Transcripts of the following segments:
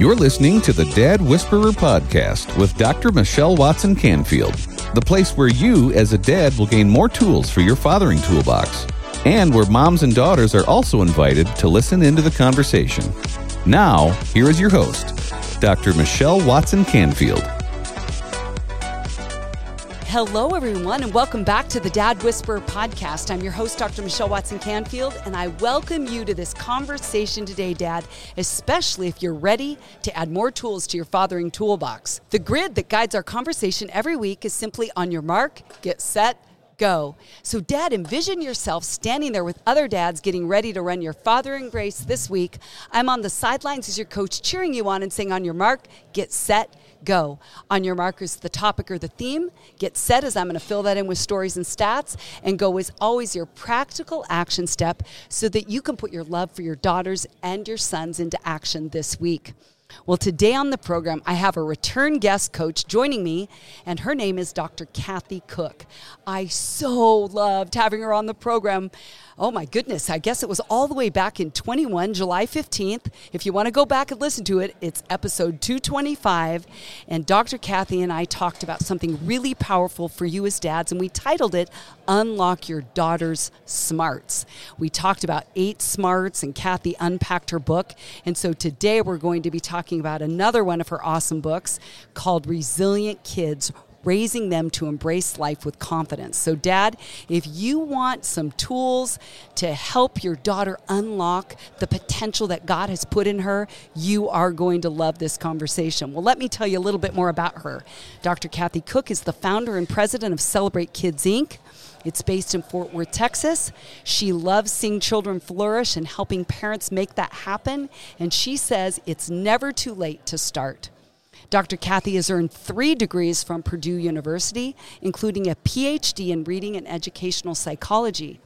You're listening to the Dad Whisperer podcast with Dr. Michelle Watson Canfield, the place where you, as a dad, will gain more tools for your fathering toolbox, and where moms and daughters are also invited to listen into the conversation. Now, here is your host, Dr. Michelle Watson Canfield. Hello, everyone, and welcome back to the Dad Whisperer podcast. I'm your host, Dr. Michelle Watson Canfield, and I welcome you to this conversation today, Dad, especially if you're ready to add more tools to your fathering toolbox. The grid that guides our conversation every week is simply on your mark, get set, go. So, Dad, envision yourself standing there with other dads getting ready to run your fathering Grace this week. I'm on the sidelines as your coach, cheering you on and saying, On your mark, get set, go. On your markers, the topic or the theme. Get set as I'm going to fill that in with stories and stats. And go is always your practical action step so that you can put your love for your daughters and your sons into action this week. Well, today on the program, I have a return guest coach joining me, and her name is Dr. Kathy Koch. I so loved having her on the program oh my goodness, I guess it was all the way back in 21, July 15th. If you want to go back and listen to it, it's episode 225. And Dr. Kathy and I talked about something really powerful for you as dads, and we titled it Unlock Your Daughter's Smarts. We talked about eight smarts, and Kathy unpacked her book. And so today we're going to be talking about another one of her awesome books called Resilient Kids raising them to embrace life with confidence. So, Dad, if you want some tools to help your daughter unlock the potential that God has put in her, you are going to love this conversation. Well, let me tell you a little bit more about her. Dr. Kathy Koch is the founder and president of Celebrate Kids Inc. It's based in Fort Worth, Texas. She loves seeing children flourish and helping parents make that happen. And she says it's never too late to start. Dr. Kathy has earned three degrees from Purdue University, including a PhD in reading and educational psychology.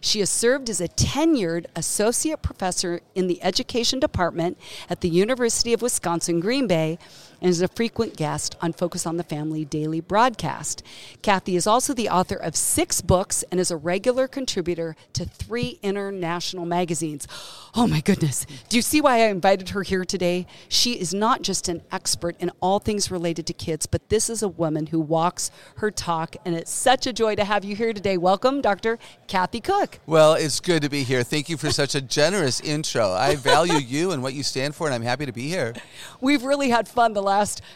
She has served as a tenured associate professor in the education department at the University of Wisconsin Green Bay and is a frequent guest on Focus on the Family daily broadcast. Kathy is also the author of six books and is a regular contributor to three international magazines. Oh my goodness. Do you see why I invited her here today? She is not just an expert in all things related to kids, but this is a woman who walks her talk, and it's such a joy to have you here today. Welcome, Dr. Kathy Koch. Well, it's good to be here. Thank you for such a generous intro. I value you and what you stand for, and I'm happy to be here. We've really had fun the last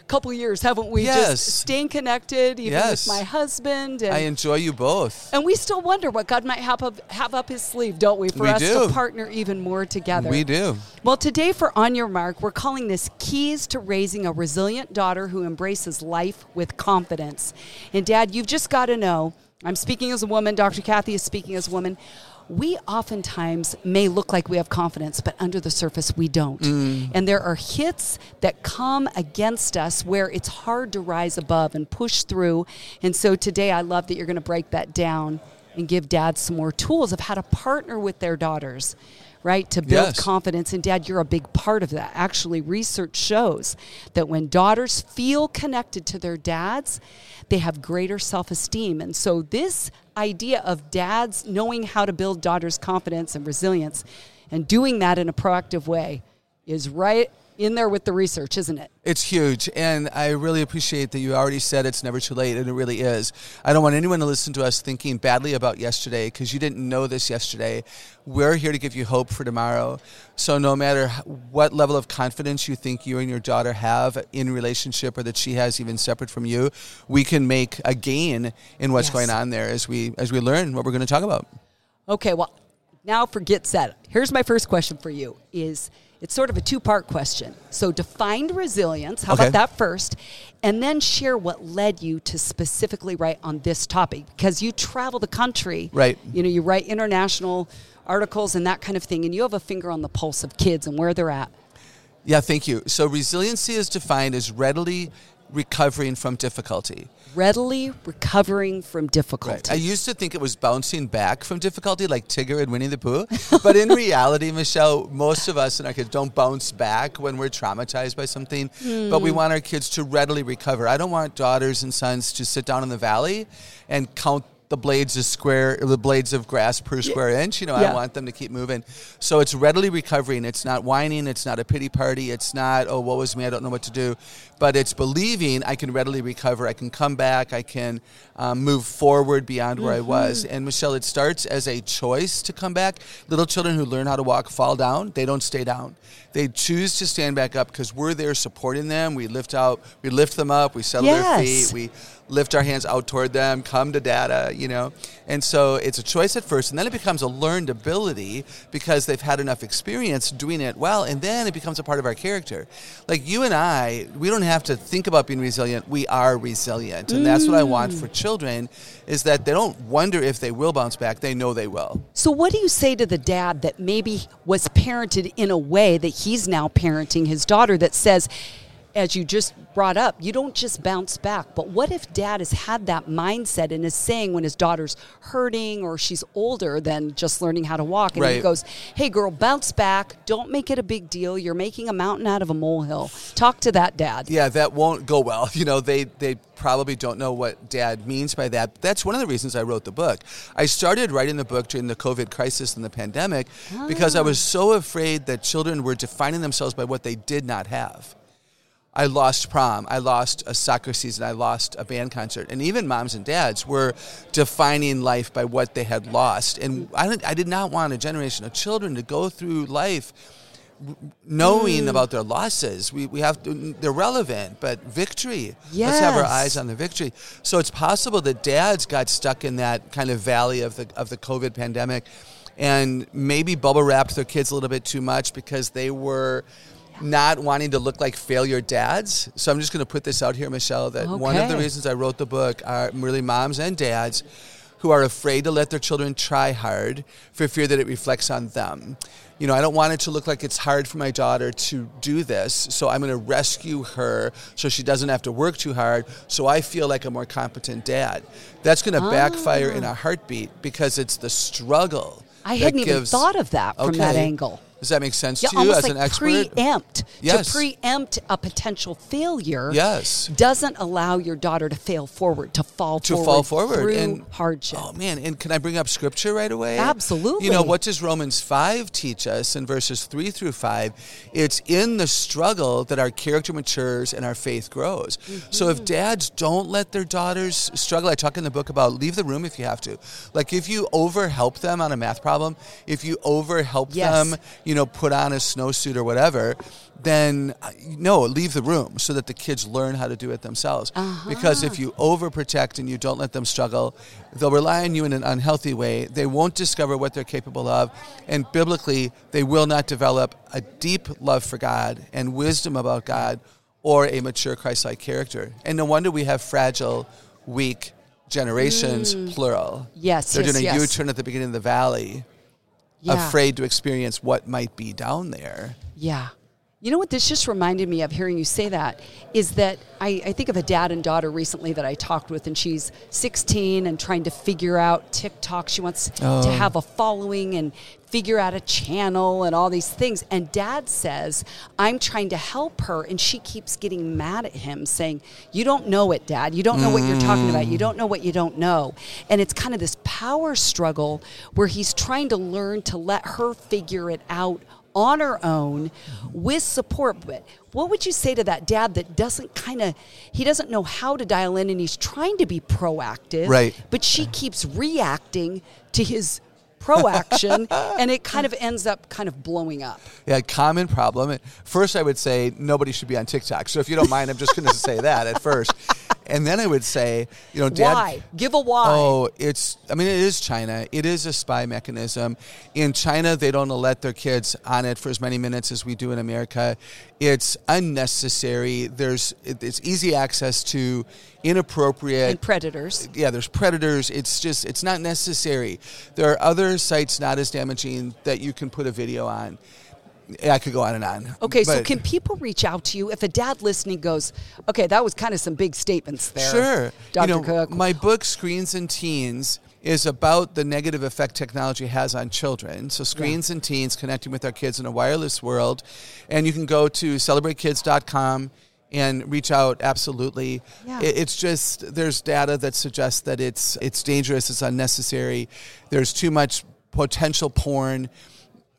couple years, haven't we? Yes. Just staying connected, even yes. with my husband. And, I enjoy you both. And we still wonder what God might have up, have up his sleeve, don't we? For we us do. to partner even more together. We do. Well, today for On Your Mark, we're calling this Keys to Raising a Resilient Daughter Who Embraces Life with Confidence. And, Dad, you've just got to know I'm speaking as a woman, Dr. Kathy is speaking as a woman we oftentimes may look like we have confidence, but under the surface, we don't. Mm. And there are hits that come against us where it's hard to rise above and push through. And so today, I love that you're going to break that down and give dads some more tools of how to partner with their daughters right? To build yes. confidence. And dad, you're a big part of that. Actually, research shows that when daughters feel connected to their dads, they have greater self esteem. And so, this idea of dads knowing how to build daughters' confidence and resilience and doing that in a proactive way is right in there with the research, isn't it? It's huge. And I really appreciate that you already said it's never too late, and it really is. I don't want anyone to listen to us thinking badly about yesterday because you didn't know this yesterday. We're here to give you hope for tomorrow. So, no matter what level of confidence you think you and your daughter have in relationship or that she has even separate from you, we can make a gain in what's Yes. going on there as we as we learn what we're going to talk about. Okay, well, now for get set. Here's my first question for you is it's sort of a two-part question. So define resilience. How Okay. about that first? And then share what led you to specifically write on this topic because you travel the country. Right. You know, you write international articles and that kind of thing and you have a finger on the pulse of kids and where they're at. Yeah, thank you. So resiliency is defined as readily recovering from difficulty. Readily recovering from difficulty. I used to think it was bouncing back from difficulty, like Tigger and Winnie the Pooh. But in reality, Michelle, most of us and our kids don't bounce back when we're traumatized by something. Hmm. But we want our kids to readily recover. I don't want daughters and sons to sit down in the valley and count the blades of square the blades of grass per square inch you know Yeah. i want them to keep moving. So it's readily recovering. It's not whining. It's not a pity party. It's not oh what was me i don't know what to do. But it's believing i can readily recover. I can come back. I can um, move forward beyond where i was. And michelle it starts as a choice to come back. Little children who learn how to walk fall down they don't stay down they choose to stand back up because we're there supporting them we lift out we lift them up we settle their feet we lift our hands out toward them, come to data, you know. And so it's a choice at first, and then it becomes a learned ability because they've had enough experience doing it well, and then it becomes a part of our character. Like you and I, we don't have to think about being resilient. We are resilient. And that's what I want for mm. children is that they don't wonder if they will bounce back. They know they will. So, what do you say to the dad that maybe was parented in a way that he's now parenting his daughter that says, as you just brought up, you don't just bounce back. But what if dad has had that mindset and is saying when his daughter's hurting or she's older than just learning how to walk, and he goes, Hey, girl, bounce back. Don't make it a big deal. You're making a mountain out of a molehill. Talk to that dad. Yeah, that won't go well. You know, they they probably don't know what dad means by that. That's one of the reasons I wrote the book. I started writing the book during the COVID crisis and the pandemic because I was ah. so afraid that children were defining themselves by what they did not have. I lost prom, I lost a soccer season, I lost a band concert, and even moms and dads were defining life by what they had lost. And I, didn't- I did not want a generation of children to go through life knowing mm. about their losses. We, we have to, they're relevant, but victory. Let's have our eyes on the victory. So it's possible that dads got stuck in that kind of valley of the of the COVID pandemic, and maybe bubble wrapped their kids a little bit too much because they were. Not wanting to look like failure dads. So I'm just going to put this out here, Michelle, that one of the reasons I wrote the book are really moms and dads who are afraid to let their children try hard for fear that it reflects on them. You know, I don't want it to look like it's hard for my daughter to do this, so I'm going to rescue her so she doesn't have to work too hard, so I feel like a more competent dad. That's going to backfire in a ah. heartbeat because it's the struggle. I hadn't even thought of that from that angle. Does that make sense Yeah, to you as like an expert? preempt. Yes. To preempt a potential failure Yes. doesn't allow your daughter to fail forward, to fall to forward fall forward through and hardship. Oh man! And can I bring up scripture right away? Absolutely. You know what does Romans five teach us in verses three through five? It's in the struggle that our character matures and our faith grows. So Mm-hmm. if dads don't let their daughters struggle, I talk in the book about leave the room if you have to. Like if you overhelp them on a math problem, if you overhelp Yes. them, you know, put on a snowsuit or whatever. Then uh, no, leave the room so that the kids learn how to do it themselves. Because if you overprotect and you don't let them struggle, they'll rely on you in an unhealthy way. They won't discover what they're capable of, and biblically, they will not develop a deep love for God and wisdom about God or a mature Christ-like character. And no wonder we have fragile, weak generations, plural. Yes, they're yes, doing a yes. U-turn at the beginning of the valley, Yeah. afraid to experience what might be down there. Yeah. You know what this just reminded me of hearing you say that is that I, I think of a dad and daughter recently that I talked with, and she's 16 and trying to figure out TikTok. She wants Oh. to have a following and figure out a channel and all these things. And dad says, I'm trying to help her, and she keeps getting mad at him, saying, You don't know it, dad. You don't know what you're talking about. You mm. don't know what you don't know. And it's kind of this power struggle where he's trying to learn to let her figure it out on her own with support. But what would you say to that dad that doesn't kind of, he doesn't know how to dial in and he's trying to be proactive, Right. But she keeps reacting to his proaction and it kind of ends up kind of blowing up. Yeah, common problem. First, I would say nobody should be on TikTok. So if you don't mind, I'm just going to say that at first. And then I would say, you know, dad. why? Give a why. Oh, it's, I mean, it is China. It is a spy mechanism. In China, they don't let their kids on it for as many minutes as we do in America. It's unnecessary. There's, it's easy access to inappropriate and predators. yeah, there's predators. It's just, it's not necessary. There are other sites not as damaging that you can put a video on. I could go on and on. Okay, so can people reach out to you if a dad listening goes, okay, that was kind of some big statements there. Sure. Dr. You know, Koch. my book, Screens and Teens, is about the negative effect technology has on children. So, Screens and Teens, connecting with our kids in a wireless world. And you can go to celebratekids.com and reach out absolutely Yeah. It's just there's data that suggests that it's it's dangerous it's unnecessary there's too much potential porn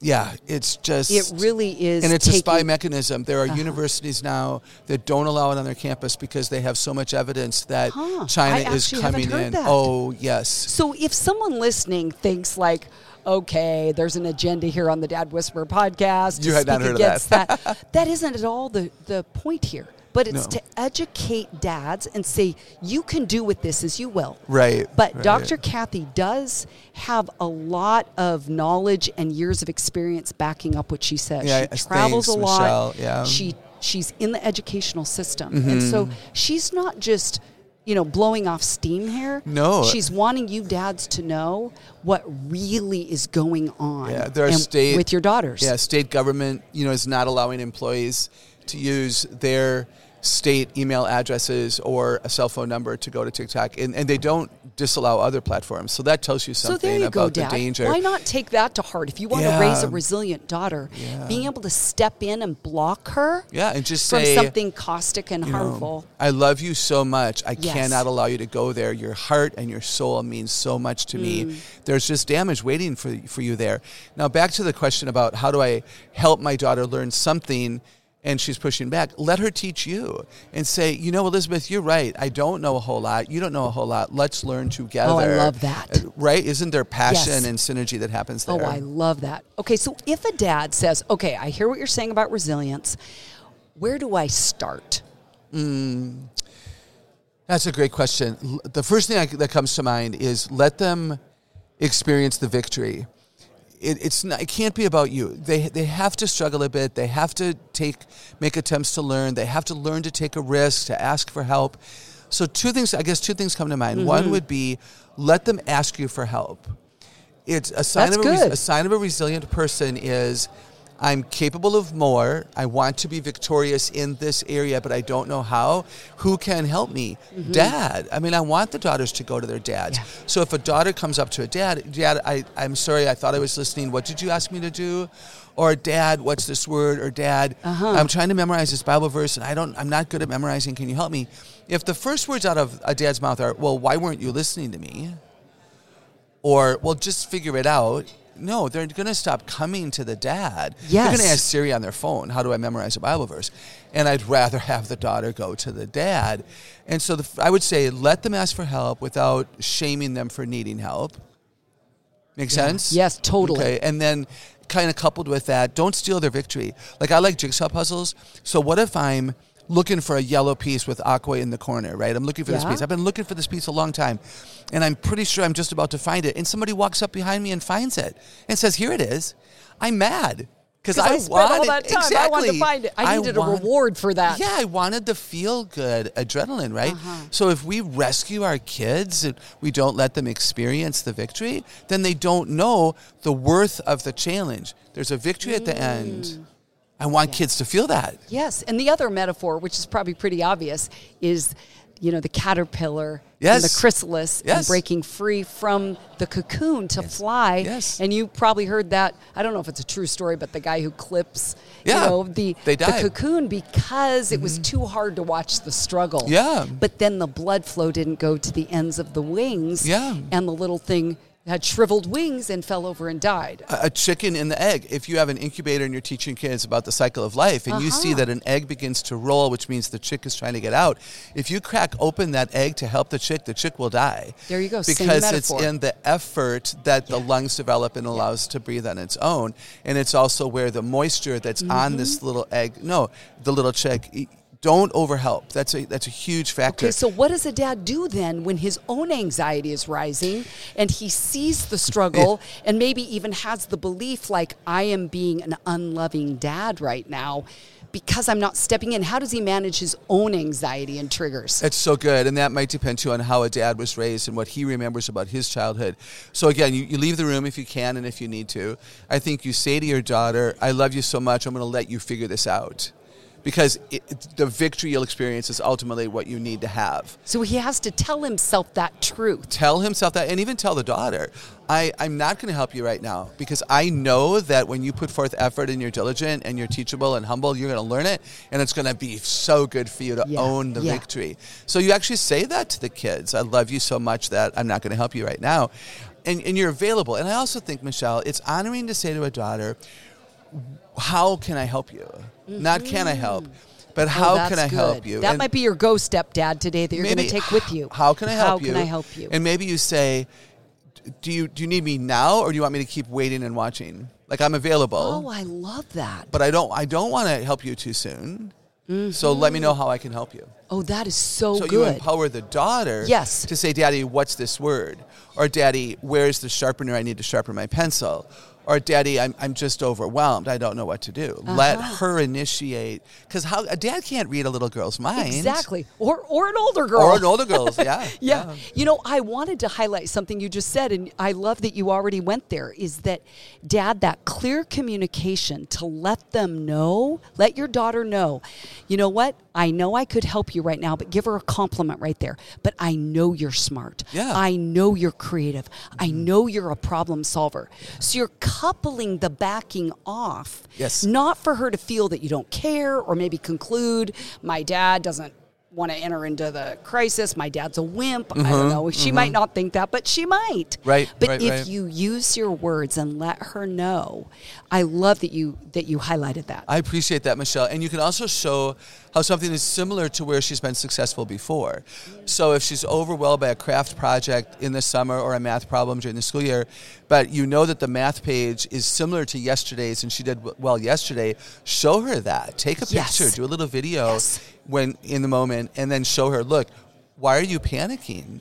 yeah it's just it really is. and it's a spy mechanism. There are Uh-huh. universities now that don't allow it on their campus because they have so much evidence that Huh. China is coming in. that. Oh, yes. So if someone listening thinks like, okay, there's an agenda here on the Dad Whisperer podcast, You had not heard of that. that. that isn't at all the the point here. But it's No. to educate dads and say you can do with this as you will. Right. But right. Dr. Kathy does have a lot of knowledge and years of experience backing up what she says. Yeah, she thanks, travels a lot. Michelle. Yeah. She she's in the educational system. Mm-hmm. And so she's not just, you know, blowing off steam here. No. She's wanting you dads to know what really is going on Yeah, there are state- with your daughters. Yeah, state government, you know, is not allowing employees to use their state email addresses or a cell phone number to go to TikTok, and, and they don't disallow other platforms. So that tells you something there you about go, the Dad. danger. Why not take that to heart? If you want to raise a resilient daughter, Yeah. being able to step in and block her Yeah, and just from say something caustic and you know, harmful. I love you so much. I Yes. cannot allow you to go there. Your heart and your soul means so much to Mm. me. There's just damage waiting for for you there. Now back to the question about how do I help my daughter learn something and she's pushing back. Let her teach you and say, "You know, Elizabeth, you're right. I don't know a whole lot. You don't know a whole lot. Let's learn together." Oh, I love that. Right? Isn't there passion Yes. and synergy that happens oh, there? Oh, I love that. Okay, so if a dad says, okay, I hear what you're saying about resilience, where do I start? Hmm. That's a great question. The first thing I, that comes to mind is let them experience the victory. It, it's not, it can't be about you. They, they have to struggle a bit. They have to take make attempts to learn. They have to learn to take a risk, to ask for help. So two things, I guess, two things come to mind. Mm-hmm. One would be let them ask you for help. It's a sign That's of a, good. a sign of a resilient person is I'm capable of more. I want to be victorious in this area, but I don't know how. Who can help me? Dad. I mean, I want the daughters to go to their dads. Mm-hmm. Yeah. So if a daughter comes up to a dad, Dad, I, I'm sorry, I thought I was listening. What did you ask me to do? Or Dad, what's this word? Or Dad, Uh-huh. I'm trying to memorize this Bible verse and I don't I'm not good at memorizing. Can you help me? If the first words out of a dad's mouth are, Well, why weren't you listening to me? Or, well, just figure it out. No, they're going to stop coming to the dad. They're going to ask Siri on their phone, how do I memorize a Bible verse? And I'd rather have the daughter go to the dad. And so the, I would say let them ask for help without shaming them for needing help. Make sense? Yes, totally. Okay, and then kind of coupled with that, don't steal their victory. Like I like jigsaw puzzles. So what if I'm looking for a yellow piece with aqua in the corner, right? I'm looking for this piece. I've been looking for this piece a long time. And I'm pretty sure I'm just about to find it. And somebody walks up behind me and finds it and says, Here it is. I'm mad. Because I, I, spent wanted, all that time. Exactly. I wanted to find it. I needed a want- reward for that. Yeah, I wanted the feel good adrenaline, right? Uh-huh. So if we rescue our kids and we don't let them experience the victory, then they don't know the worth of the challenge. There's a victory at the Mm. end. I want kids to feel that. Yes, and the other metaphor, which is probably pretty obvious, is you know the caterpillar and the Yes. chrysalis and breaking free from the cocoon to fly. Yes. And you probably heard that. I don't know if it's a true story, but the guy who clips, Yeah. you know, the the. Mm-hmm. cocoon because it was too hard to watch the struggle. Yeah. But then the blood flow didn't go to the ends of the wings. Yeah. And the little thing had shriveled wings and fell over and died. a chicken and the egg. If you have an incubator and you're teaching kids about the cycle of life, and you see Uh-huh. that an egg begins to roll, which means the chick is trying to get out, if you crack open that egg to help the chick, the chick will die. There you go, same Because it's in the effort that the lungs develop and allows to breathe on its own, and it's also where the moisture that's on Mm-hmm. this little egg, no, the little chick. Don't overhelp. That's a that's a huge factor. Okay, so what does a dad do then when his own anxiety is rising and he sees the struggle and maybe even has the belief like I am being an unloving dad right now because I'm not stepping in? How does he manage his own anxiety and triggers? That's so good. And that might depend too on how a dad was raised and what he remembers about his childhood. So again, you, you leave the room if you can and if you need to. I think you say to your daughter, I love you so much, I'm going to let you figure this out. Because it, the victory you'll experience is ultimately what you need to have. So he has to tell himself that truth. Tell himself that, and even tell the daughter, I, I'm not going to help you right now because I know that when you put forth effort and you're diligent and you're teachable and humble, you're going to learn it, and it's going to be so good for you to Yeah, own the yeah. victory. So you actually say that to the kids. I love you so much that I'm not going to help you right now. And, and you're available. And I also think, Michelle, it's honoring to say to a daughter, How can I help you? Not can I help, mm-hmm. but oh, how Oh, that's can I good. help you? That And- might be your go stepdad today that you're going to take with you. How can I help How you? How can I help you? And maybe you say, do you do you need me now, or do you want me to keep waiting and watching? Like I'm available, oh, I love that. but I don't I don't want to help you too soon. So let me mm-hmm. know how I can help you. Oh, that is so, good. So you empower the daughter Yes. to say, Daddy, what's this word? Or Daddy, where's the sharpener I need to sharpen my pencil? Or Daddy, I'm, I'm just overwhelmed. I don't know what to do. Let Uh-huh. her initiate. Because how a dad can't read a little girl's mind. Exactly. Or or an older girl. Or an older girl's, yeah. yeah. You know, I wanted to highlight something you just said, and I love that you already went there. Is that, Dad, that clear communication to let them know, let your daughter know, you know what? I know I could help you right now, but give her a compliment right there. But I know you're smart. Yeah. I know you're creative. I know you're a problem solver. So you're coupling the backing off. Yes. Not for her to feel that you don't care or maybe conclude my dad doesn't want to enter into the crisis. My dad's a wimp. I don't know. She might not think that, but she might. Mm-hmm. Right, But right, if right. you use your words and let her know, I love that you that you highlighted that. I appreciate that, Michelle. And you can also show how something is similar to where she's been successful before. So if she's overwhelmed by a craft project in the summer or a math problem during the school year, but you know that the math page is similar to yesterday's and she did well yesterday, show her that. Take a Yes. picture, do a little video Yes. when in the moment, and then show her, look. Why are you panicking?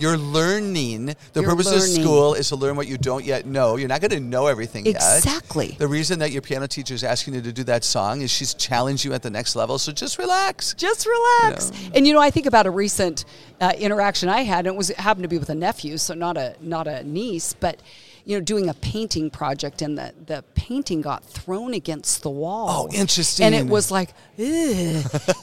You're learning. The Uh-huh. You're purpose learning. of school is to learn what you don't yet know. You're not going to know everything yet. Exactly. The reason that your piano teacher is asking you to do that song is she's challenged you at the next level. So just relax. Just relax. And you know, I think about a recent uh, interaction I had, and it was it happened to be with a nephew, so not a not a niece, but you know, doing a painting project, and the the painting got thrown against the wall. Oh, interesting. And it was like, Ugh.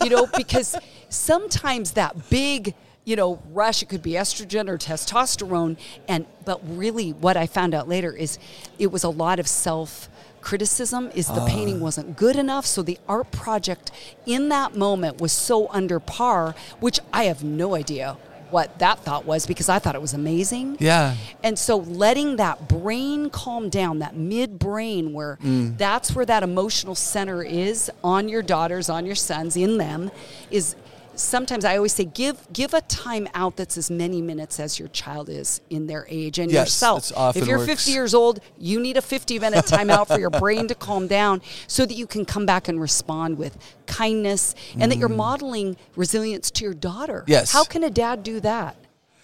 you know, because sometimes that big you know rush it could be estrogen or testosterone and but really what i found out later is it was a lot of self criticism is the painting ah. wasn't good enough so the art project in that moment was so under par which i have no idea what that thought was because i thought it was amazing Yeah. and so letting that brain calm down, that midbrain where mm. that's where that emotional center is on your daughters, on your sons, in them, is sometimes I always say give give a time out that's as many minutes as your child is in their age and Yes, yourself. if you're works. 50 years old, you need a 50 minute time out for your brain to calm down so that you can come back and respond with kindness and that you're mm. modeling resilience to your daughter. Yes. How can a dad do that?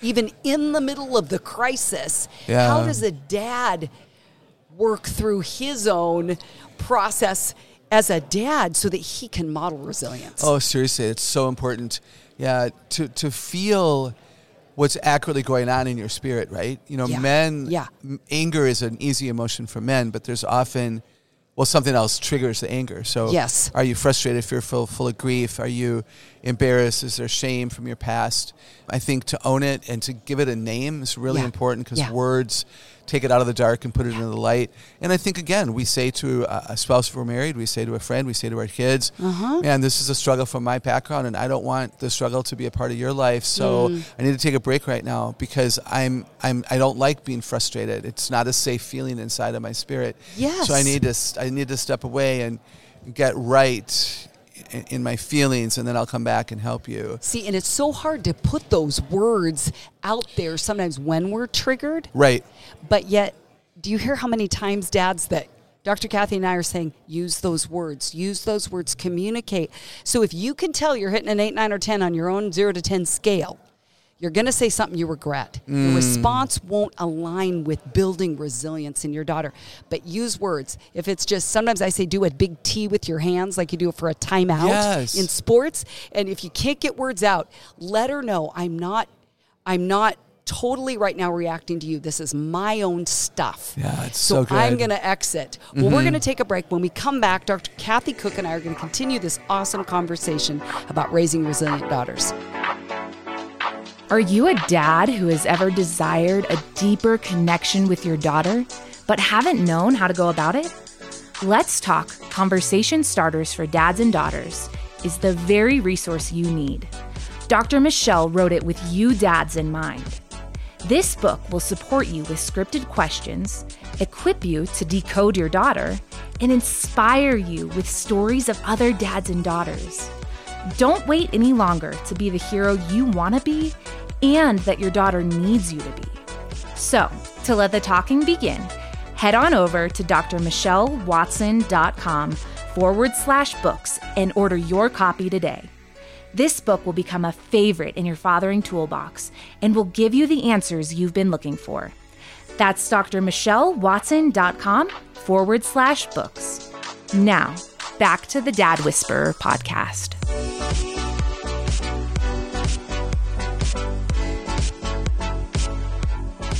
Even in the middle of the crisis, Yeah. how does a dad work through his own process as a dad so that he can model resilience? Oh, seriously, it's so important. Yeah, to to feel what's accurately going on in your spirit, right? You know, Yeah. men. Yeah. m- Anger is an easy emotion for men, but there's often, well, something else triggers the anger. So, Yes. Are you frustrated, fearful, full of grief? Are you embarrassed? Is there shame from your past? I think to own it and to give it a name is really Yeah. important because words take it out of the dark and put it into the light. And I think again, we say to a spouse if we're married, we say to a friend, we say to our kids, Uh-huh. "Man, this is a struggle from my background, and I don't want the struggle to be a part of your life. So Mm. I need to take a break right now because I'm I'm I don't like being frustrated. It's not a safe feeling inside of my spirit. Yes. So I need to I need to step away and get right." In- my feelings, and then I'll come back and help you. See, and it's so hard to put those words out there sometimes when we're triggered, Right. but yet, do you hear how many times dads that Dr. Kathy and I are saying use those words, use those words, communicate. So if you can tell you're hitting an 8, 9, or 10 on your own 0 to 10 scale, you're going to say something you regret. Mm. The response won't align with building resilience in your daughter. But use words. If it's just sometimes I say do a big T with your hands like you do for a timeout Yes. in sports. And if you can't get words out, let her know I'm not I'm not totally right now reacting to you. This is my own stuff. Yeah, it's so, so I'm going to exit. Well, we're going to take a break. When we come back, Dr. Kathy Koch and I are going to continue this awesome conversation about raising resilient daughters. Are you a dad who has ever desired a deeper connection with your daughter, but haven't known how to go about it? Let's Talk Conversation Starters for Dads and Daughters is the very resource you need. Dr. Michelle wrote it with you dads in mind. This book will support you with scripted questions, equip you to decode your daughter, and inspire you with stories of other dads and daughters. Don't wait any longer to be the hero you want to be and that your daughter needs you to be. So, to let the talking begin, head on over to drmichellewatson.com forward slash books and order your copy today. This book will become a favorite in your fathering toolbox and will give you the answers you've been looking for. That's drmichellewatson.com forward slash books. Now, back to the Dad Whisperer podcast.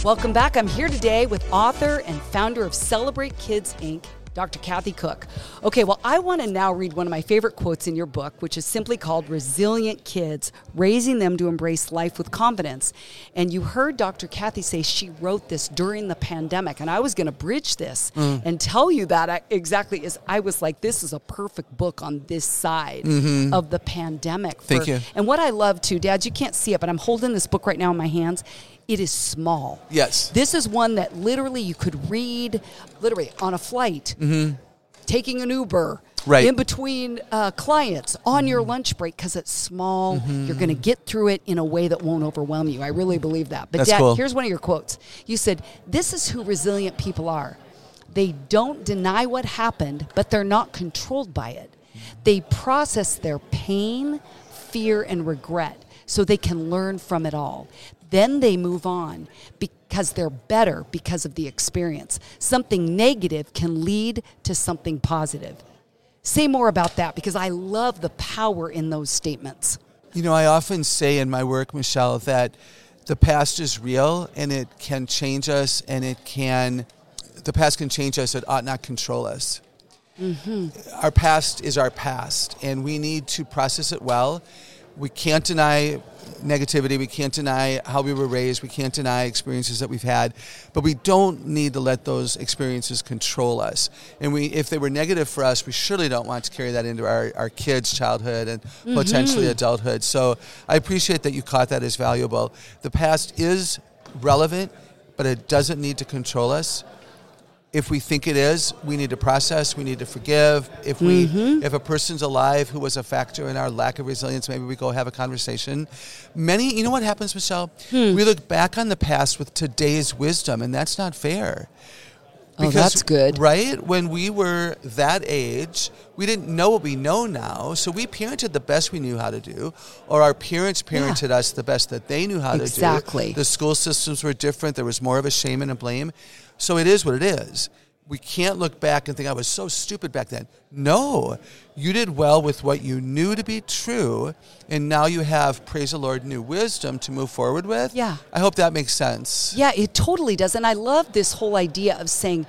Welcome back. I'm here today with author and founder of Celebrate Kids Inc., Dr. Kathy Koch. Okay, well, I want to now read one of my favorite quotes in your book, which is simply called Resilient Kids Raising Them to Embrace Life with Confidence. And you heard Dr. Kathy say she wrote this during the pandemic. And I was going to bridge this mm. and tell you that I- exactly is I was like, this is a perfect book on this side mm-hmm. of the pandemic. Thank you. And what I love too, Dads, you can't see it, but I'm holding this book right now in my hands. It is small. Yes. This is one that literally you could read literally on a flight, taking an Uber, Mm-hmm. Right. in between uh, clients, on your lunch break, because it's small. Mm-hmm. You're going to get through it in a way that won't overwhelm you. I really believe that. But That's Dad, cool. here's one of your quotes. You said, This is who resilient people are. They don't deny what happened, but they're not controlled by it. They process their pain, fear, and regret so they can learn from it all. Then they move on because they're better because of the experience. Something negative can lead to something positive. Say more about that because I love the power in those statements. You know, I often say in my work, Michelle, that the past is real and it can change us and it can, the past can change us, it ought not control us. Mm-hmm. Our past is our past and we need to process it well. We can't deny negativity, we can't deny how we were raised, we can't deny experiences that we've had, but we don't need to let those experiences control us. And we if they were negative for us, we surely don't want to carry that into our, our kids' childhood and mm-hmm. potentially adulthood. So I appreciate that you caught that as valuable. The past is relevant, but it doesn't need to control us if we think it is, we need to process, we need to forgive. If we mm-hmm. if a person's alive who was a factor in our lack of resilience, maybe we go have a conversation. Many you know what happens, Michelle? Hmm. We look back on the past with today's wisdom, and that's not fair. Oh, that's good. Right? When we were that age, we didn't know what we know now. So we parented the best we knew how to do, or our parents parented us the best that they knew how Exactly. to do. Exactly. The school systems were different. There was more of a shame and a blame. So it is what it is. We can't look back and think I was so stupid back then. No, you did well with what you knew to be true, and now you have, praise the Lord, new wisdom to move forward with. Yeah. I hope that makes sense. Yeah, it totally does. And I love this whole idea of saying,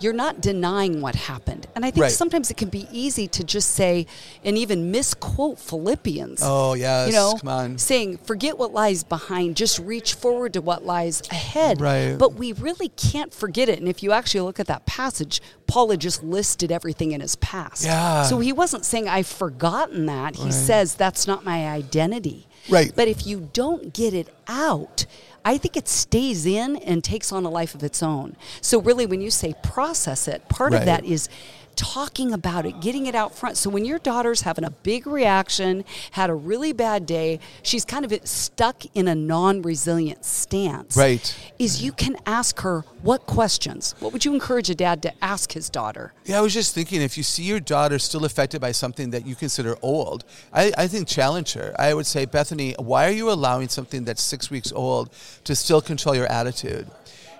you're not denying what happened. And I think Right. sometimes it can be easy to just say and even misquote Philippians. Oh, yes. You know, Come on. saying, forget what lies behind, just reach forward to what lies ahead. Right. But we really can't forget it. And if you actually look at that passage, Paul had just listed everything in his past. Yeah. So he wasn't saying, I've forgotten that. He says, that's not my identity. Right. But if you don't get it out, I think it stays in and takes on a life of its own. So really when you say process it, part of that is talking about it, getting it out front. So when your daughter's having a big reaction, had a really bad day, she's kind of stuck in a non-resilient stance. Right. Is you can ask her what questions. What would you encourage a dad to ask his daughter? Yeah, I was just thinking if you see your daughter still affected by something that you consider old, I, I think challenge her. I would say, Bethany, why are you allowing something that's six weeks old to still control your attitude?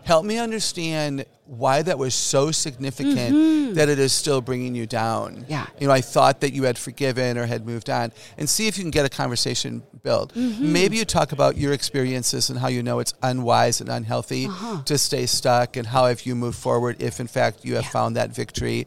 Help me understand why that was so significant mm-hmm. that it is still bringing you down. Yeah. You know, I thought that you had forgiven or had moved on, and see if you can get a conversation built. Mm-hmm. Maybe you talk about your experiences and how you know it's unwise and unhealthy uh-huh. to stay stuck, and how have you moved forward if, in fact, you have found that victory.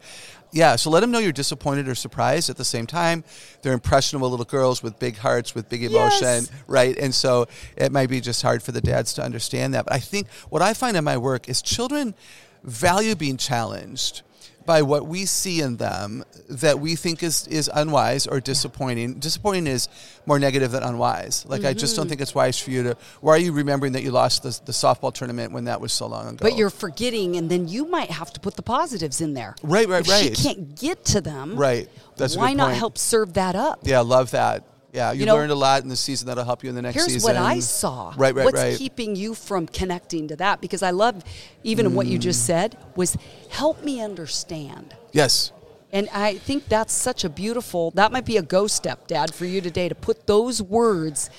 Yeah, so let them know you're disappointed or surprised. At the same time, they're impressionable little girls with big hearts, with big emotion, Yes. right? And so it might be just hard for the dads to understand that. But I think what I find in my work is children value being challenged by what we see in them that we think is, is unwise or disappointing. Disappointing is more negative than unwise. Like, I just Mm-hmm. don't think it's wise for you to. Why are you remembering that you lost the, the softball tournament when that was so long ago? But you're forgetting, and then you might have to put the positives in there. Right, right, if She can't get to them. Right. That's why not help serve that up? Yeah, love that. Yeah, you, You know- learned a lot in the season that'll help you in the next Here's season. Here's what I saw. Right, right, What's right. keeping you from connecting to that? Because I love, even in what you just Mm. said, was help me understand. yes. And I think that's such a beautiful, that might be a go step, Dad, for you today to put those words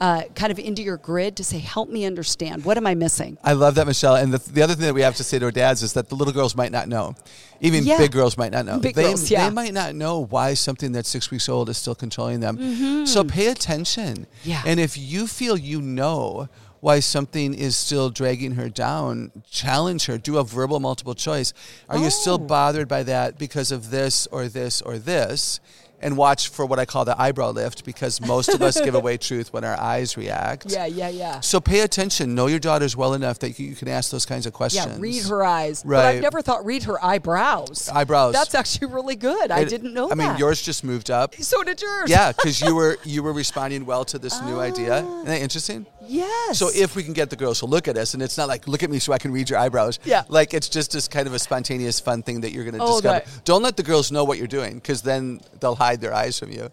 uh, kind of into your grid to say, help me understand. What am I missing? I love that, Michelle. And the, the other thing that we have to say to our dads is that the little girls might not know. Even Yeah. big girls might not know. Big they, girls, yeah. they might not know why something that's six weeks old is still controlling them. So pay attention. Mm-hmm. Yeah. And if you feel you know why something is still dragging her down, challenge her. Do a verbal multiple choice. Are you still Oh. bothered by that because of this or this or this? And watch for what I call the eyebrow lift because most of us give away truth when our eyes react. Yeah, yeah, yeah. So pay attention. Know your daughters well enough that you can ask those kinds of questions. Yeah, read her eyes. But I've never thought read her eyebrows. Eyebrows. That's actually really good. I didn't know that. I mean, yours just moved up. So did yours. Yeah, because you were you were responding well to this new idea. Ah. Isn't that interesting? Yes. So if we can get the girls to look at us, and it's not like look at me so I can read your eyebrows. Yeah. Like it's just this kind of a spontaneous, fun thing that you're going to Oh, discover. that- Don't let the girls know what you're doing, because then they'll hide their eyes from you.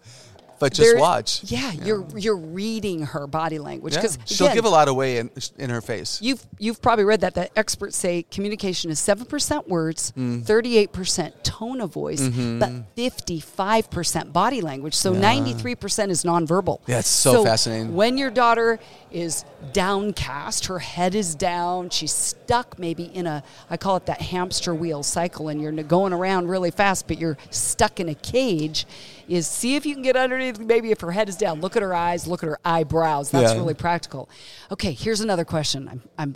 But just There- watch. Yeah, you're you're reading her body language Yeah. because She'll give a lot away in, in her face. You've you've probably read that the experts say communication is seven percent words, Mm. thirty eight percent tone of voice, Mm-hmm. but fifty five percent body language. So ninety three percent is nonverbal. Yeah, it's so fascinating. When your daughter is downcast, her head is down, she's stuck maybe in a I call it that hamster wheel cycle, and you're going around really fast, but you're stuck in a cage. Is see if you can get underneath. Maybe if her head is down, look at her eyes, look at her eyebrows. That's Yeah. really practical. Okay, here's another question. I'm, I'm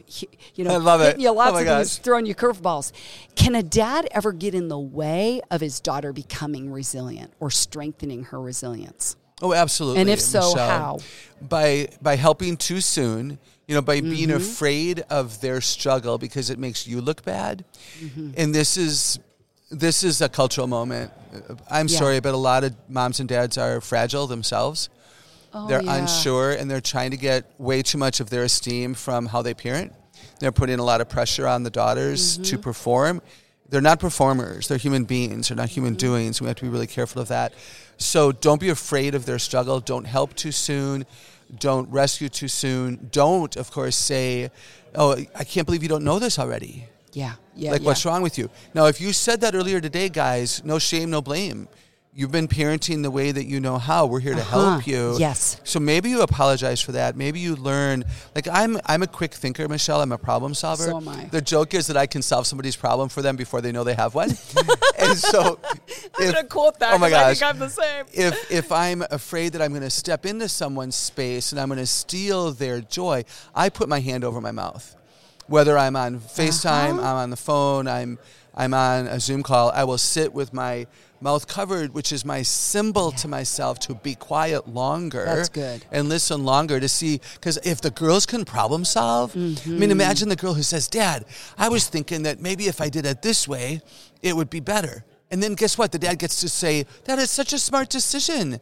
you know, I love it. you lots Oh of these, throwing you curveballs. Can a dad ever get in the way of his daughter becoming resilient or strengthening her resilience? Oh, absolutely. And if so, Michelle. how? By by helping too soon. You know, by being Mm-hmm. afraid of their struggle because it makes you look bad. Mm-hmm. And this is this is a cultural moment. I'm Yeah. sorry, but a lot of moms and dads are fragile themselves. they're Oh, yeah. unsure and they're trying to get way too much of their esteem from how they parent. They're putting a lot of pressure on the daughters to Mm-hmm. perform. They're not performers, they're human beings, they're not human Mm-hmm. doings. We have to be really careful of that. So don't be afraid of their struggle. Don't help too soon. Don't rescue too soon. Don't, of course, say, Oh, I can't believe you don't know this already. Yeah, yeah. like, yeah. what's wrong with you? Now, if you said that earlier today, guys, no shame, no blame. You've been parenting the way that you know how. We're here to Uh-huh. help you. Yes. So maybe you apologize for that. Maybe you learn. Like I'm, I'm a quick thinker, Michelle. I'm a problem solver. So am I. The joke is that I can solve somebody's problem for them before they know they have one. and so, I'm gonna quote that. Oh my 'cause I think I'm the same. if if I'm afraid that I'm going to step into someone's space and I'm going to steal their joy, I put my hand over my mouth. Whether I'm on FaceTime, Uh-huh. I'm on the phone, I'm I'm on a Zoom call, I will sit with my mouth covered, which is my symbol to myself to be quiet longer. That's good. And listen longer to see because if the girls can problem solve, I Mm-hmm. mean, imagine the girl who says, "Dad, I was thinking that maybe if I did it this way, it would be better." And then guess what? The dad gets to say, "That is such a smart decision."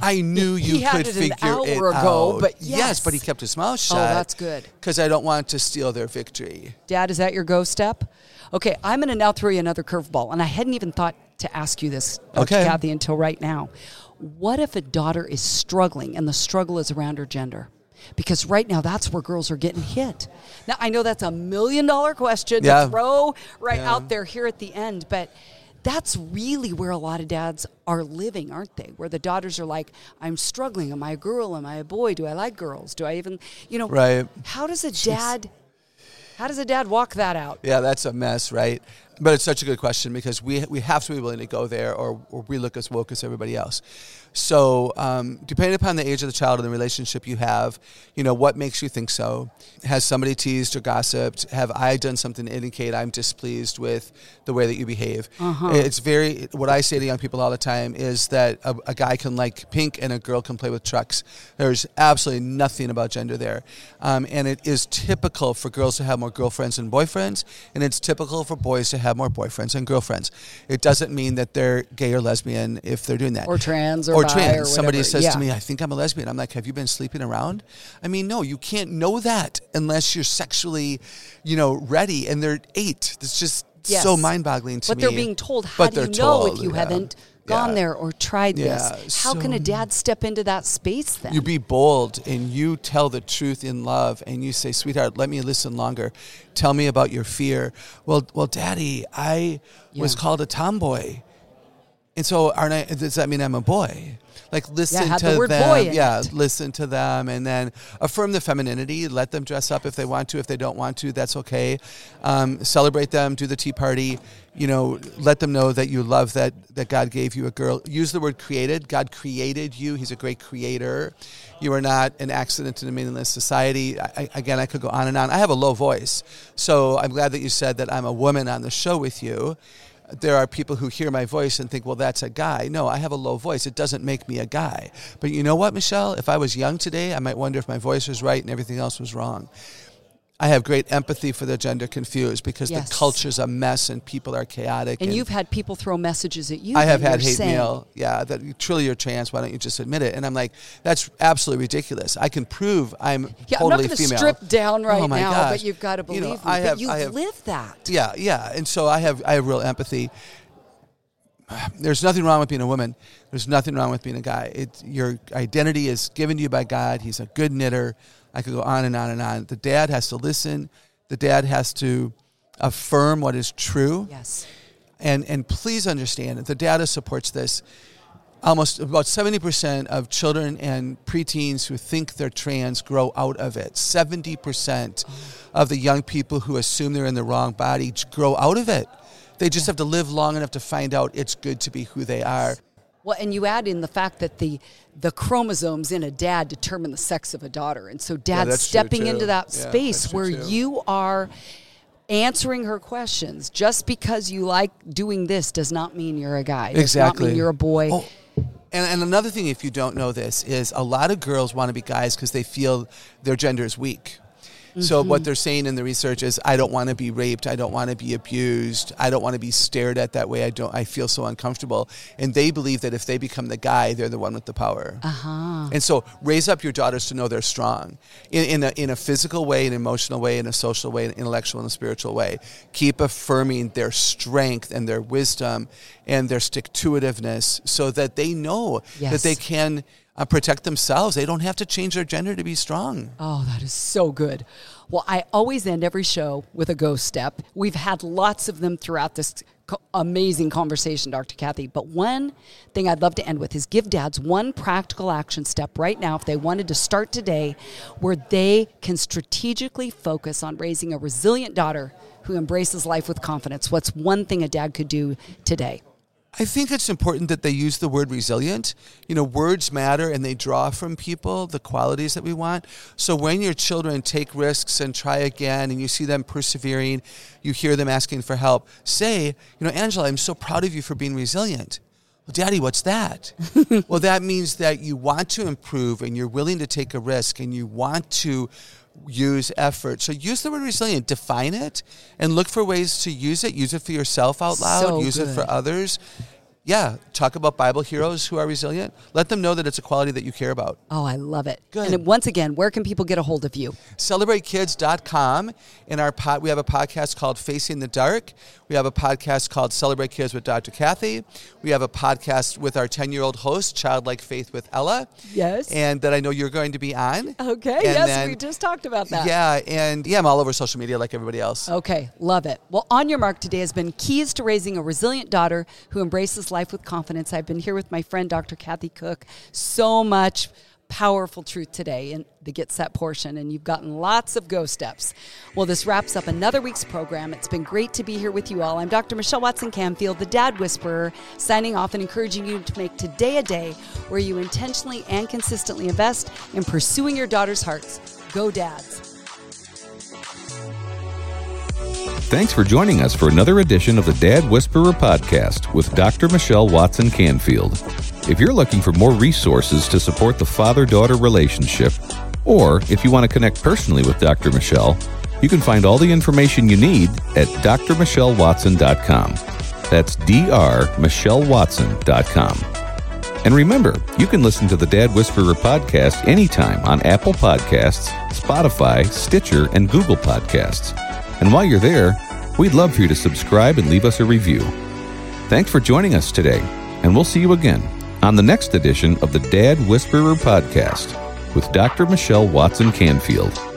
I knew you He could it an figure hour it ago, out. but yes. yes. but he kept his mouth oh, shut. Oh, that's good. Because I don't want to steal their victory. Dad, is that your go step? Okay, I'm going to now throw you another curveball, and I hadn't even thought to ask you this, Dr. Okay. Kathy, until right now. What if a daughter is struggling and the struggle is around her gender? Because right now, that's where girls are getting hit. Now, I know that's a million dollar question Yeah. to throw right Yeah. out there here at the end, but that's really where a lot of dads are living, aren't they? Where the daughters are like, I'm struggling. Am I a girl? Am I a boy? Do I like girls? Do I even, you know, Right. how does a dad, how does a dad walk that out? Yeah, that's a mess, right? But it's such a good question because we we have to be willing to go there, or, or we look as woke as everybody else. So, um, depending upon the age of the child and the relationship you have, you know, what makes you think so? Has somebody teased or gossiped? Have I done something to indicate I'm displeased with the way that you behave? It's very, what I say to young people all the time is that a, a guy can like pink and a girl can play with trucks. There's absolutely nothing about gender there. Um, and it is typical for girls to have more girlfriends than boyfriends, and it's typical for boys to have more boyfriends and girlfriends. It doesn't mean that they're gay or lesbian if they're doing that. Or trans or or bi trans. or Somebody says Yeah. to me, "I think I'm a lesbian." I'm like, "Have you been sleeping around?" I mean, no, you can't know that unless you're sexually, you know, ready. And they're eight. It's just Yes. so mind-boggling to But me. they're being told, how But do you know told, if you yeah. haven't gone Yeah. there or tried Yeah, this? How can a dad step into that space then? You be bold and you tell the truth in love and you say, "Sweetheart, let me listen longer. Tell me about your fear." Well, well, Daddy, I was called a tomboy, and so aren't I? Does that mean I'm a boy? Like listen have to the them. yeah, it. listen to them, and then affirm the femininity. Let them dress up if they want to. If they don't want to, that's okay. Um, celebrate them. Do the tea party. You know, let them know that you love that that God gave you a girl. Use the word created. God created you. He's a great creator. You are not an accident in a meaningless society. I, again, I could go on and on. I have a low voice, so I'm glad that you said that I'm a woman on the show with you there are people who hear my voice and think, well, that's a guy. No, I have a low voice. It doesn't make me a guy. But you know what, Michelle? If I was young today, I might wonder if my voice was right and everything else was wrong. I have great empathy for the gender confused because Yes. the culture's a mess and people are chaotic. and you've had people throw messages at you. I have had hate saying, mail. Yeah, that truly you're trans. Why don't you just admit it? And I'm like, that's absolutely ridiculous. I can prove I'm Yeah, totally I'm not going to female. strip down right Oh my now, gosh. but you've got to You believe know, me. I have- you've I have- lived that. Yeah, yeah. And so I have I have real empathy. There's nothing wrong with being a woman. There's nothing wrong with being a guy. It, your identity is given to you by God. He's a good knitter. I could go on and on and on. The dad has to listen. The dad has to affirm what is true. Yes. And and please understand that the data supports this. Almost about 70% of children and preteens who think they're trans grow out of it. 70% of the young people who assume they're in the wrong body grow out of it. They just have to live long enough to find out it's good to be who they are. Well, and you add in the fact that the the chromosomes in a dad determine the sex of a daughter, and so dad's true, stepping into that Yeah, space where you are answering her questions. Just because you like doing this does not mean you're a guy. Does Exactly. not mean you're a boy. Oh, and, and another thing, if you don't know this, is a lot of girls want to be guys because they feel their gender is weak. So what they're saying in the research is, I don't want to be raped. I don't want to be abused. I don't want to be stared at that way. I don't. I feel so uncomfortable. And they believe that if they become the guy, they're the one with the power. Uh-huh. And so raise up your daughters to know they're strong in, in a in a physical way, an emotional way, in a social way, an intellectual and a spiritual way. Keep affirming their strength and their wisdom and their stick to itiveness, so that they know Yes. that they can uh, protect themselves. They don't have to change their gender to be strong. Oh, that is so good. Well, I always end every show with a go step. We've had lots of them throughout this co- amazing conversation, Dr. Kathy. But one thing I'd love to end with is give dads one practical action step right now if they wanted to start today where they can strategically focus on raising a resilient daughter who embraces life with confidence. What's one thing a dad could do today? I think it's important that they use the word resilient. You know, words matter and they draw from people the qualities that we want. So when your children take risks and try again and you see them persevering, you hear them asking for help, say, you know, Angela, I'm so proud of you for being resilient. Well, Daddy, what's that? well, that means that you want to improve and you're willing to take a risk and you want to use effort. So use the word resilient, define it, and look for ways to use it. Use it for yourself out loud, So use it for others. Yeah, talk about Bible heroes who are resilient. Let them know that it's a quality that you care about. Oh, I love it. Good. And once again, where can people get a hold of you? CelebrateKids.com. In our pod, we have a podcast called Facing the Dark. We have a podcast called Celebrate Kids with Dr. Kathy. We have a podcast with our 10 year old host, Childlike Faith with Ella. Yes. And that I know you're going to be on. Okay. And yes, then- we just talked about that. Yeah, and yeah, I'm all over social media like everybody else. Okay, love it. Well, on your mark today has been keys to raising a resilient daughter who embraces life with confidence. I've been here with my friend Dr. Kathy Koch. So much powerful truth today in the Get Set portion, and you've gotten lots of go steps. Well, this wraps up another week's program. It's been great to be here with you all. I'm Dr. Michelle Watson Canfield, the Dad Whisperer, signing off and encouraging you to make today a day where you intentionally and consistently invest in pursuing your daughter's hearts. Go, dads. Thanks for joining us for another edition of the Dad Whisperer podcast with Dr. Michelle Watson Canfield. If you're looking for more resources to support the father daughter relationship, or if you want to connect personally with Dr. Michelle, you can find all the information you need at drmichellewatson.com. That's drmichellewatson.com. And remember, you can listen to the Dad Whisperer podcast anytime on Apple Podcasts, Spotify, Stitcher, and Google Podcasts. And while you're there, we'd love for you to subscribe and leave us a review. Thanks for joining us today, and we'll see you again on the next edition of the Dad Whisperer podcast with Dr. Michelle Watson Canfield.